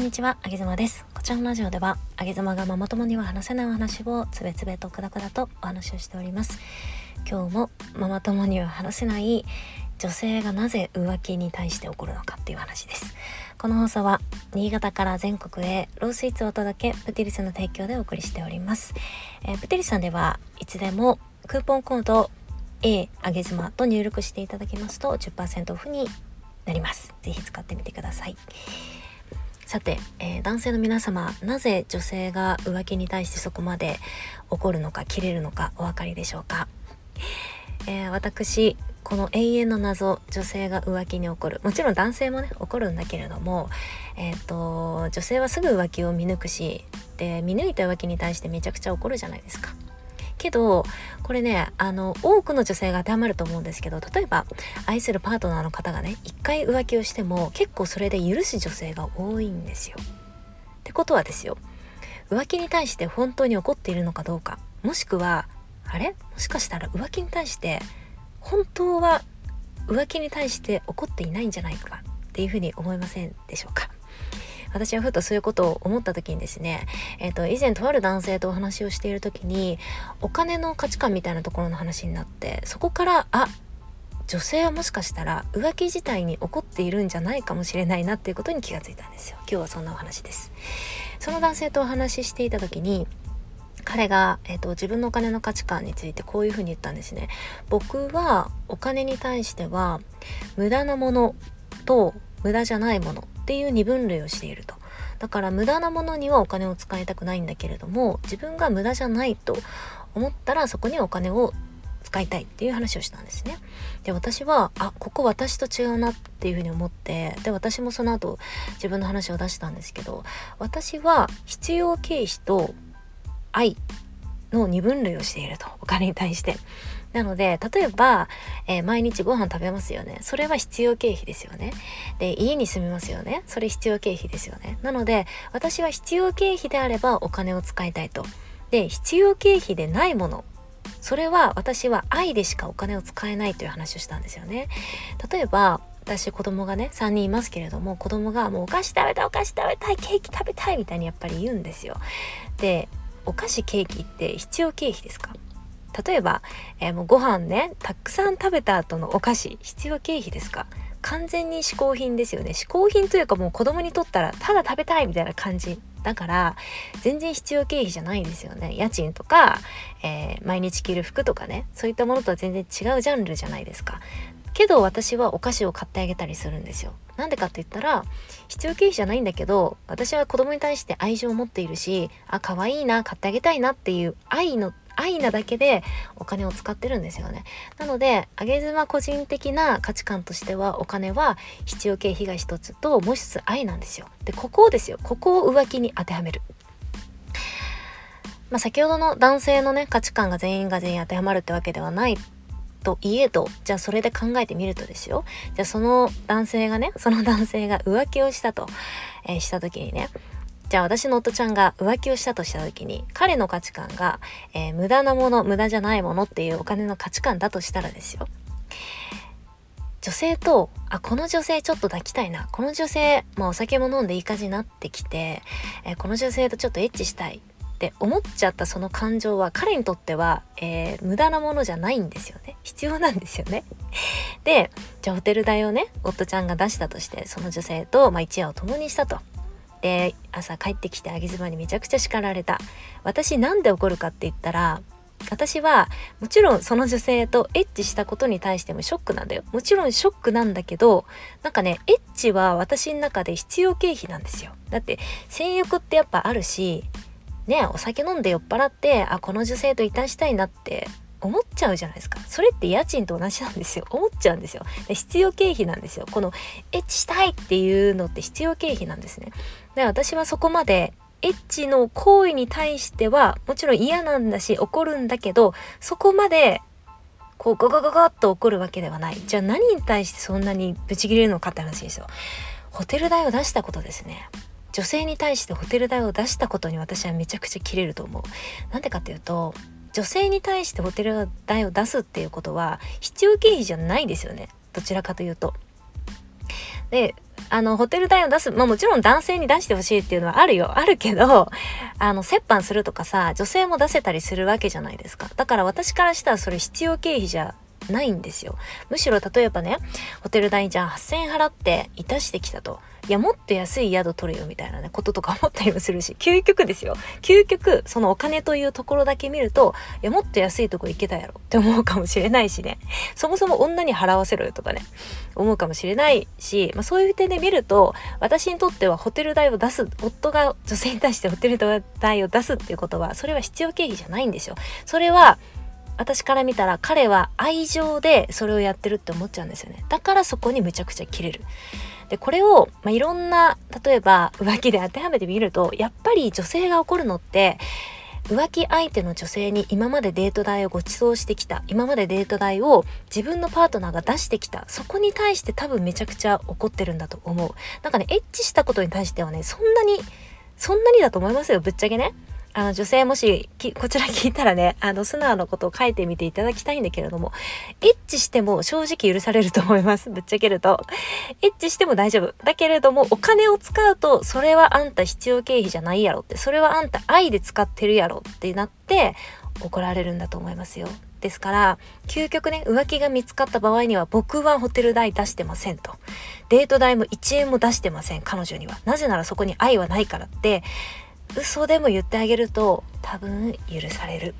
こんにちは、あげずまです。こちらのラジオでは、あげずまがママ友には話せないお話をつべつべとくだくだとお話をしております。今日もママ友には話せない女性がなぜ浮気に対して起こるのかっていう話です。この放送は新潟から全国へロースイーツをお届け、プティリスの提供でお送りしております。えー、プティリスさんではいつでもクーポンコード A あげずまと入力していただきますと10%オフになります。ぜひ使ってみてください。さて、えー、男性の皆様なぜ女性が浮気に対してそこまで怒るのか切れるのかお分かりでしょうか、えー、私この永遠の謎女性が浮気に起こるもちろん男性もね怒るんだけれども、えーと、女性はすぐ浮気を見抜くしで見抜いた浮気に対してめちゃくちゃ怒るじゃないですか。けどこれねあの多くの女性が当てはまると思うんですけど例えば愛するパートナーの方がね一回浮気をしても結構それで許す女性が多いんですよ。ってことはですよ。浮気に対して本当に怒っているのかどうか。もしくはあれ？もしかしたら浮気に対して本当は浮気に対して怒っていないんじゃないかっていうふうに思いませんでしょうか？私はふとそういうことを思った時にですね、えっ、ー、と、以前とある男性とお話をしている時に、お金の価値観みたいなところの話になって、そこから、あ、女性はもしかしたら浮気自体に怒っているんじゃないかもしれないなっていうことに気がついたんですよ。今日はそんなお話です。その男性とお話ししていた時に、彼が、えーと、自分のお金の価値観についてこういうふうに言ったんですね。僕はお金に対しては無駄なものと無駄じゃないものっていう二分類をしていると。だから無駄なものにはお金を使いたくないんだけれども自分が無駄じゃないと思ったらそこにお金を使いたいっていう話をしたんですね。で私はあここ私と違うなっていうふうに思ってで私もその後自分の話を出したんですけど私は必要経費と愛の二分類をしているとお金に対してなので、例えば、えー、毎日ご飯食べますよね。それは必要経費ですよね。で、家に住みますよね。それ必要経費ですよね。なので、私は必要経費であればお金を使いたいと。で、必要経費でないもの。それは私は愛でしかお金を使えないという話をしたんですよね。例えば、私子供がね3人いますけれども子供がもうお菓子食べたいお菓子食べたいケーキ食べたいみたいにやっぱり言うんですよ。でお菓子ケーキって必要経費ですか？例えば、えー、もうご飯ねたくさん食べた後のお菓子必要経費ですか？完全に嗜好品ですよね。嗜好品というかもう子供にとったらただ食べたいみたいな感じ。だから全然必要経費じゃないんですよね。家賃とか、えー、毎日着る服とかね。そういったものとは全然違うジャンルじゃないですか。けど私はお菓子を買ってあげたりするんですよ。なんでかって言ったら必要経費じゃないんだけど私は子供に対して愛情を持っているしあ可愛いな買ってあげたいなっていう愛の愛なだけでお金を使ってるんですよね。なので、あげ妻個人的な価値観としては、お金は必要経費が一つと、もう一つ愛なんですよ。で、ここをですよ。ここを浮気に当てはめる。まあ、先ほどの男性のね、価値観が全員が全員当てはまるってわけではないといえど、じゃあそれで考えてみるとですよ。じゃあその男性がね、その男性が浮気をしたと、えー、した時にね、じゃあ私の夫ちゃんが浮気をしたとした時に、彼の価値観が、えー、無駄なもの、無駄じゃないものっていうお金の価値観だとしたらですよ。女性と、あ、この女性ちょっと抱きたいな。この女性、まあお酒も飲んでいい感じになってきて、えー、この女性とちょっとエッチしたいって思っちゃったその感情は彼にとっては、えー、無駄なものじゃないんですよね。必要なんですよね。で、じゃあホテル代をね、夫ちゃんが出したとして、その女性と、まあ、一夜を共にしたと。で朝帰ってきてあげ妻にめちゃくちゃ叱られた。私なんで怒るかって言ったら私はもちろんその女性とエッチしたことに対してもショックなんだよ。もちろんショックなんだけどなんかねエッチは私の中で必要経費なんですよ。だって性欲ってやっぱあるしねお酒飲んで酔っ払ってあこの女性といたしたいなって思っちゃうじゃないですか。それって家賃と同じなんですよ。思っちゃうんですよ。必要経費なんですよ。このエッチしたいっていうのって必要経費なんですね。で私はそこまでエッチの行為に対してはもちろん嫌なんだし怒るんだけどそこまでこうガガガガッと怒るわけではない。じゃあ何に対してそんなにブチ切れるのかって話ですよ。ホテル代を出したことですね。女性に対してホテル代を出したことに私はめちゃくちゃ切れると思う。なんでかっていうと女性に対してホテル代を出すっていうことは必要経費じゃないですよね。どちらかというと。であのホテル代を出すまあもちろん男性に出してほしいっていうのはあるよ。あるけどあの折半するとかさ女性も出せたりするわけじゃないですか。だから私からしたらそれ必要経費じゃないんですよ。むしろ例えばねホテル代じゃあ8000円払っていたしてきたと。いやもっと安い宿取るよみたいなねこととか思ったりもするし究極ですよ。究極そのお金というところだけ見るといやもっと安いとこ行けたやろ。って思うかもしれないしね。そもそも女に払わせろよとかね思うかもしれないし、まあ、そういう点で見ると私にとってはホテル代を出す夫が女性に対してホテル代を出すっていうことはそれは必要経費じゃないんですよ。それは私から見たら彼は愛情でそれをやってるって思っちゃうんですよね。だからそこにむちゃくちゃ切れる。でこれを、まあ、いろんな例えば浮気で当てはめてみるとやっぱり女性が怒るのって浮気相手の女性に今までデート代をご馳走してきた今までデート代を自分のパートナーが出してきたそこに対して多分めちゃくちゃ怒ってるんだと思う。なんかねエッチしたことに対してはねそんなにそんなにだと思いますよぶっちゃけね。あの女性もしこちら聞いたらね あの素直なことを書いてみていただきたいんだけれどもエッチしても正直許されると思います。ぶっちゃけると。エッチしても大丈夫。だけれどもお金を使うとそれはあんた必要経費じゃないやろって。それはあんた愛で使ってるやろってなって怒られるんだと思いますよ。ですから究極ね浮気が見つかった場合には僕はホテル代出してませんと。デート代も1円も出してません彼女には。なぜならそこに愛はないからって嘘でも言ってあげると多分許される。